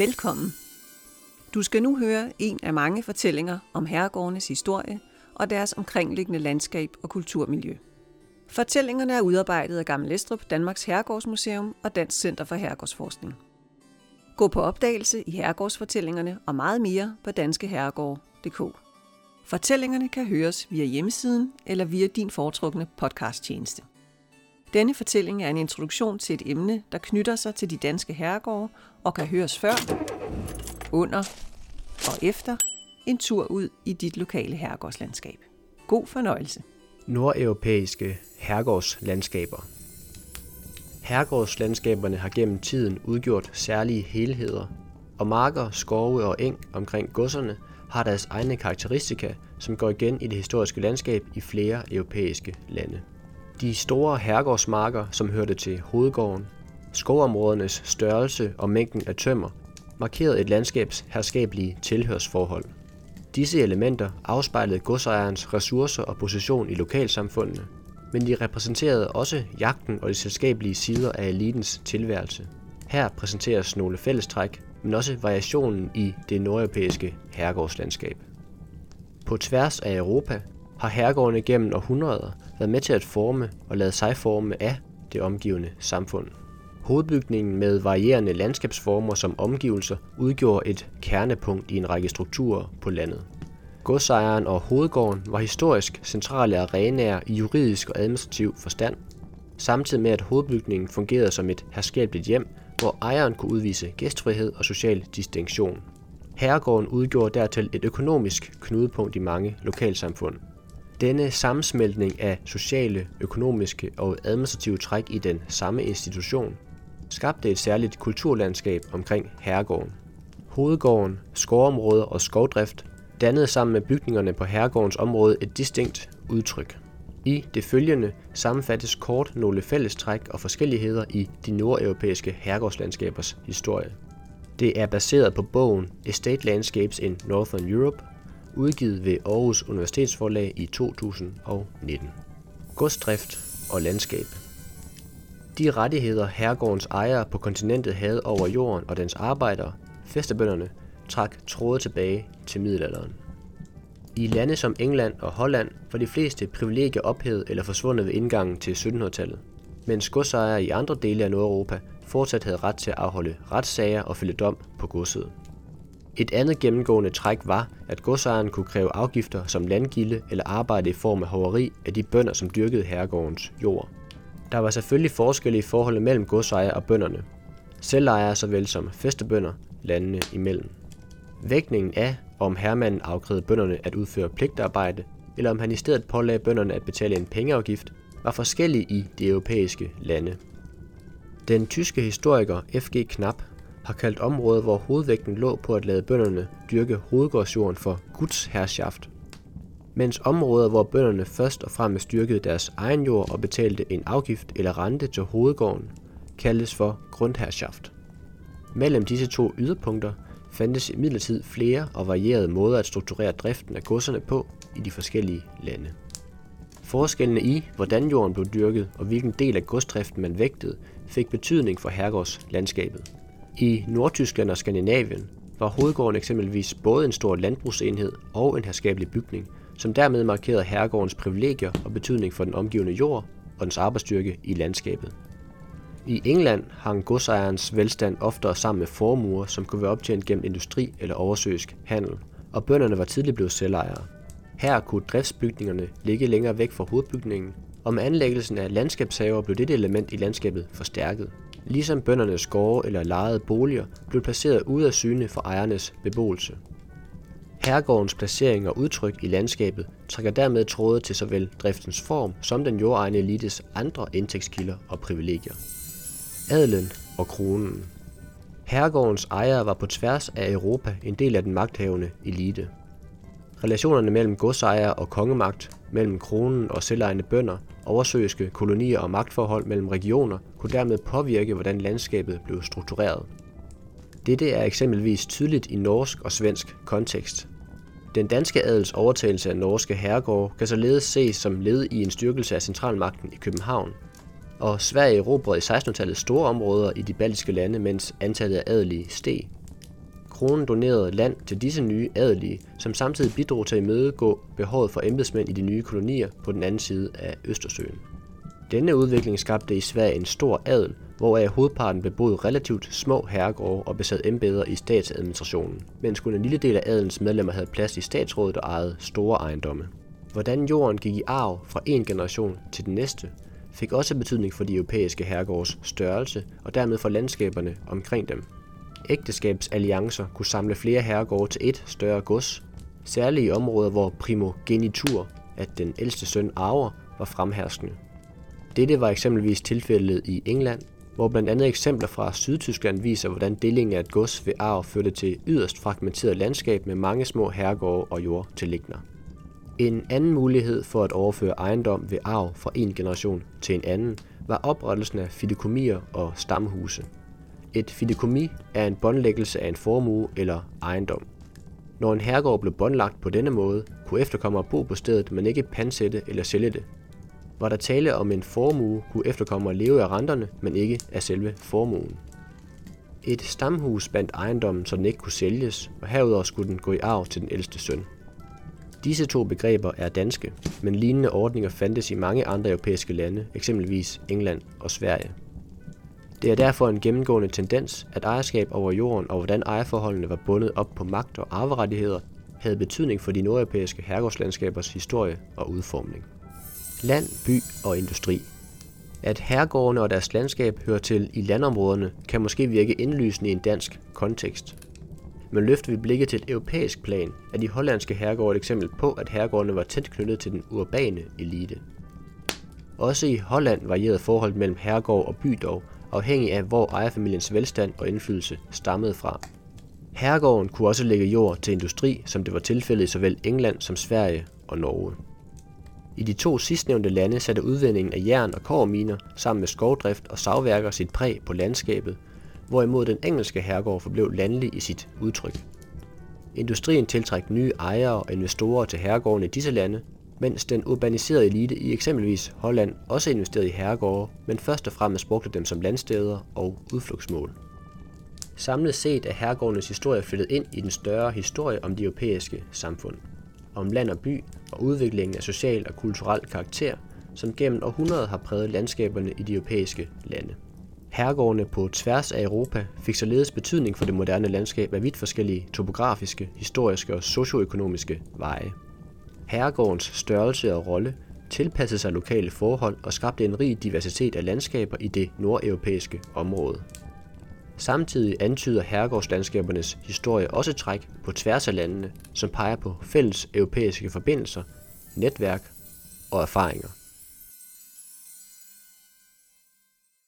Velkommen. Du skal nu høre en af mange fortællinger om herregårdenes historie og deres omkringliggende landskab og kulturmiljø. Fortællingerne er udarbejdet af Gammel Estrup, Danmarks Herregårdsmuseum og Dansk Center for Herregårdsforskning. Gå på opdagelse i herregårdsfortællingerne og meget mere på danskeherregård.dk. Fortællingerne kan høres via hjemmesiden eller via din foretrukne podcasttjeneste. Denne fortælling er en introduktion til et emne, der knytter sig til de danske herregårde og kan høres før, under og efter en tur ud i dit lokale herregårdslandskab. God fornøjelse. Nordeuropæiske herregårdslandskaber Herregårdslandskaberne har gennem tiden udgjort særlige helheder, og marker, skove og eng omkring godserne har deres egne karakteristika, som går igen i det historiske landskab i flere europæiske lande. De store herregårdsmarker, som hørte til hovedgården, skovområdernes størrelse og mængden af tømmer, markerede et landskabs herskabelige tilhørsforhold. Disse elementer afspejlede godsejerens ressourcer og position i lokalsamfundene, men de repræsenterede også jagten og de selskabelige sider af elitens tilværelse. Her præsenteres nogle fællestræk, men også variationen i det nordeuropæiske herregårdslandskab. På tværs af Europa har herregårdene gennem århundreder været med til at forme og lade sig forme af det omgivende samfund. Hovedbygningen med varierende landskabsformer som omgivelser udgjorde et kernepunkt i en række strukturer på landet. Godsejeren og hovedgården var historisk centrale arenaer i juridisk og administrativ forstand, samtidig med at hovedbygningen fungerede som et herskabeligt hjem, hvor ejeren kunne udvise gæstfrihed og social distinktion. Herregården udgjorde dertil et økonomisk knudepunkt i mange lokalsamfund. Denne sammensmeltning af sociale, økonomiske og administrative træk i den samme institution skabte et særligt kulturlandskab omkring herregården. Hovedgården, skovområder og skovdrift dannede sammen med bygningerne på herregårdens område et distinkt udtryk. I det følgende sammenfattes kort nogle fællestræk og forskelligheder i de nordeuropæiske herregårdslandskabers historie. Det er baseret på bogen Estate Landscapes in Northern Europe, udgivet ved Aarhus Universitetsforlag i 2019. Godsdrift og landskab De rettigheder herregårdens ejere på kontinentet havde over jorden og dens arbejdere, festebønderne, trak tråde tilbage til middelalderen. I lande som England og Holland var de fleste privilegier ophævet eller forsvundet ved indgangen til 1700-tallet, mens godsejere i andre dele af Nordeuropa fortsat havde ret til at afholde retssager og fælde dom på godset. Et andet gennemgående træk var, at godsejeren kunne kræve afgifter som landgilde eller arbejde i form af hoveri af de bønder, som dyrkede herregårdens jord. Der var selvfølgelig forskelle i forholdet mellem godsejere og bønderne. Selvejere såvel som festebønder landene imellem. Vægtningen af, om herremanden afkrævede bønderne at udføre pligtarbejde, eller om han i stedet pålagde bønderne at betale en pengeafgift, var forskellig i de europæiske lande. Den tyske historiker F.G. Knap har kaldt området, hvor hovedvægten lå på at lade bønderne dyrke hovedgårdsjorden for Guds herrschaft, mens områder, hvor bønderne først og fremmest dyrkede deres egen jord og betalte en afgift eller rente til hovedgården, kaldes for grundherrschaft. Mellem disse to yderpunkter fandtes imidlertid flere og varierede måder at strukturere driften af godserne på i de forskellige lande. Forskellene i, hvordan jorden blev dyrket og hvilken del af godsdriften man vægtede, fik betydning for herregårdslandskabet. I Nordtyskland og Skandinavien var hovedgården eksempelvis både en stor landbrugsenhed og en herskabelig bygning, som dermed markerede herregårdens privilegier og betydning for den omgivende jord og dens arbejdsstyrke i landskabet. I England hang godsejerens velstand oftere sammen med formuer, som kunne være optjent gennem industri eller oversøisk handel, og bønderne var tidligt blevet selvejere. Her kunne driftsbygningerne ligge længere væk fra hovedbygningen, og med anlæggelsen af landskabshaver blev dette element i landskabet forstærket. Ligesom bøndernes gårde eller lejede boliger blev placeret ude af syne for ejernes beboelse. Herregårdens placering og udtryk i landskabet trækker dermed tråde til såvel driftens form som den jordejende elites andre indtægtskilder og privilegier adelen og kronen. Herregårdens ejere var på tværs af Europa en del af den magthavende elite. Relationerne mellem godsejere og kongemagt, mellem kronen og selvejende bønder, oversøiske kolonier og magtforhold mellem regioner kunne dermed påvirke, hvordan landskabet blev struktureret. Dette er eksempelvis tydeligt i norsk og svensk kontekst. Den danske adels overtagelse af norske herregårde kan således ses som led i en styrkelse af centralmagten i København og Sverige erobrede i 1600-tallet store områder i de baltiske lande, mens antallet af adelige steg. Kronen donerede land til disse nye adelige, som samtidig bidrog til at imødegå behovet for embedsmænd i de nye kolonier på den anden side af Østersøen. Denne udvikling skabte i Sverige en stor adel, hvoraf hovedparten beboede relativt små herregårde og besad embeder i statsadministrationen, mens kun en lille del af adelens medlemmer havde plads i statsrådet og ejede store ejendomme. Hvordan jorden gik i arv fra en generation til den næste, fik også betydning for de europæiske herregårds størrelse og dermed for landskaberne omkring dem. Ægteskabsalliancer kunne samle flere herregårde til et større gods, særligt i områder, hvor primogenitur, at den ældste søn arver, var fremherskende. Dette var eksempelvis tilfældet i England, hvor blandt andet eksempler fra Sydtyskland viser, hvordan delingen af et gods ved arv førte til yderst fragmenteret landskab med mange små herregårde og jordtillægner. En anden mulighed for at overføre ejendom ved arv fra en generation til en anden var oprettelsen af fideikommier og stamhuse. Et fideikommis er en båndlæggelse af en formue eller ejendom. Når en herregård blev båndlagt på denne måde, kunne efterkommere bo på stedet, men ikke pansætte eller sælge det. Var der tale om en formue, kunne efterkommere leve af renterne, men ikke af selve formuen. Et stamhus bandt ejendommen, så den ikke kunne sælges, og herudover skulle den gå i arv til den ældste søn. Disse to begreber er danske, men lignende ordninger fandtes i mange andre europæiske lande, eksempelvis England og Sverige. Det er derfor en gennemgående tendens, at ejerskab over jorden og hvordan ejerforholdene var bundet op på magt og arverettigheder, havde betydning for de nordeuropæiske herregårdslandskabers historie og udformning. Land, by og industri. At herregårdene og deres landskab hører til i landområderne, kan måske virke indlysende i en dansk kontekst. Men løfter vi blikket til et europæisk plan, er de hollandske herregårde et eksempel på, at herregårdene var tæt knyttet til den urbane elite. Også i Holland varierede forholdet mellem herregård og by dog, afhængig af hvor ejerfamiliens velstand og indflydelse stammede fra. Herregården kunne også lægge jord til industri, som det var tilfældet i såvel England som Sverige og Norge. I de to sidstnævnte lande satte udvindingen af jern og kårminer sammen med skovdrift og savværker sit præg på landskabet, hvorimod den engelske herregård forblev landlig i sit udtryk. Industrien tiltræk nye ejere og investorer til herregården i disse lande, mens den urbaniserede elite i eksempelvis Holland også investerede i herregårde, men først og fremmest brugte dem som landsteder og udflugtsmål. Samlet set er herregårdenes historie flyttet ind i den større historie om de europæiske samfund, om land og by og udviklingen af social og kulturel karakter, som gennem århundreder har præget landskaberne i de europæiske lande. Herregårdene på tværs af Europa fik således betydning for det moderne landskab af vidt forskellige topografiske, historiske og socioøkonomiske veje. Herregårdens størrelse og rolle tilpassede sig lokale forhold og skabte en rig diversitet af landskaber i det nordeuropæiske område. Samtidig antyder herregårdslandskabernes historie også træk på tværs af landene, som peger på fælles europæiske forbindelser, netværk og erfaringer.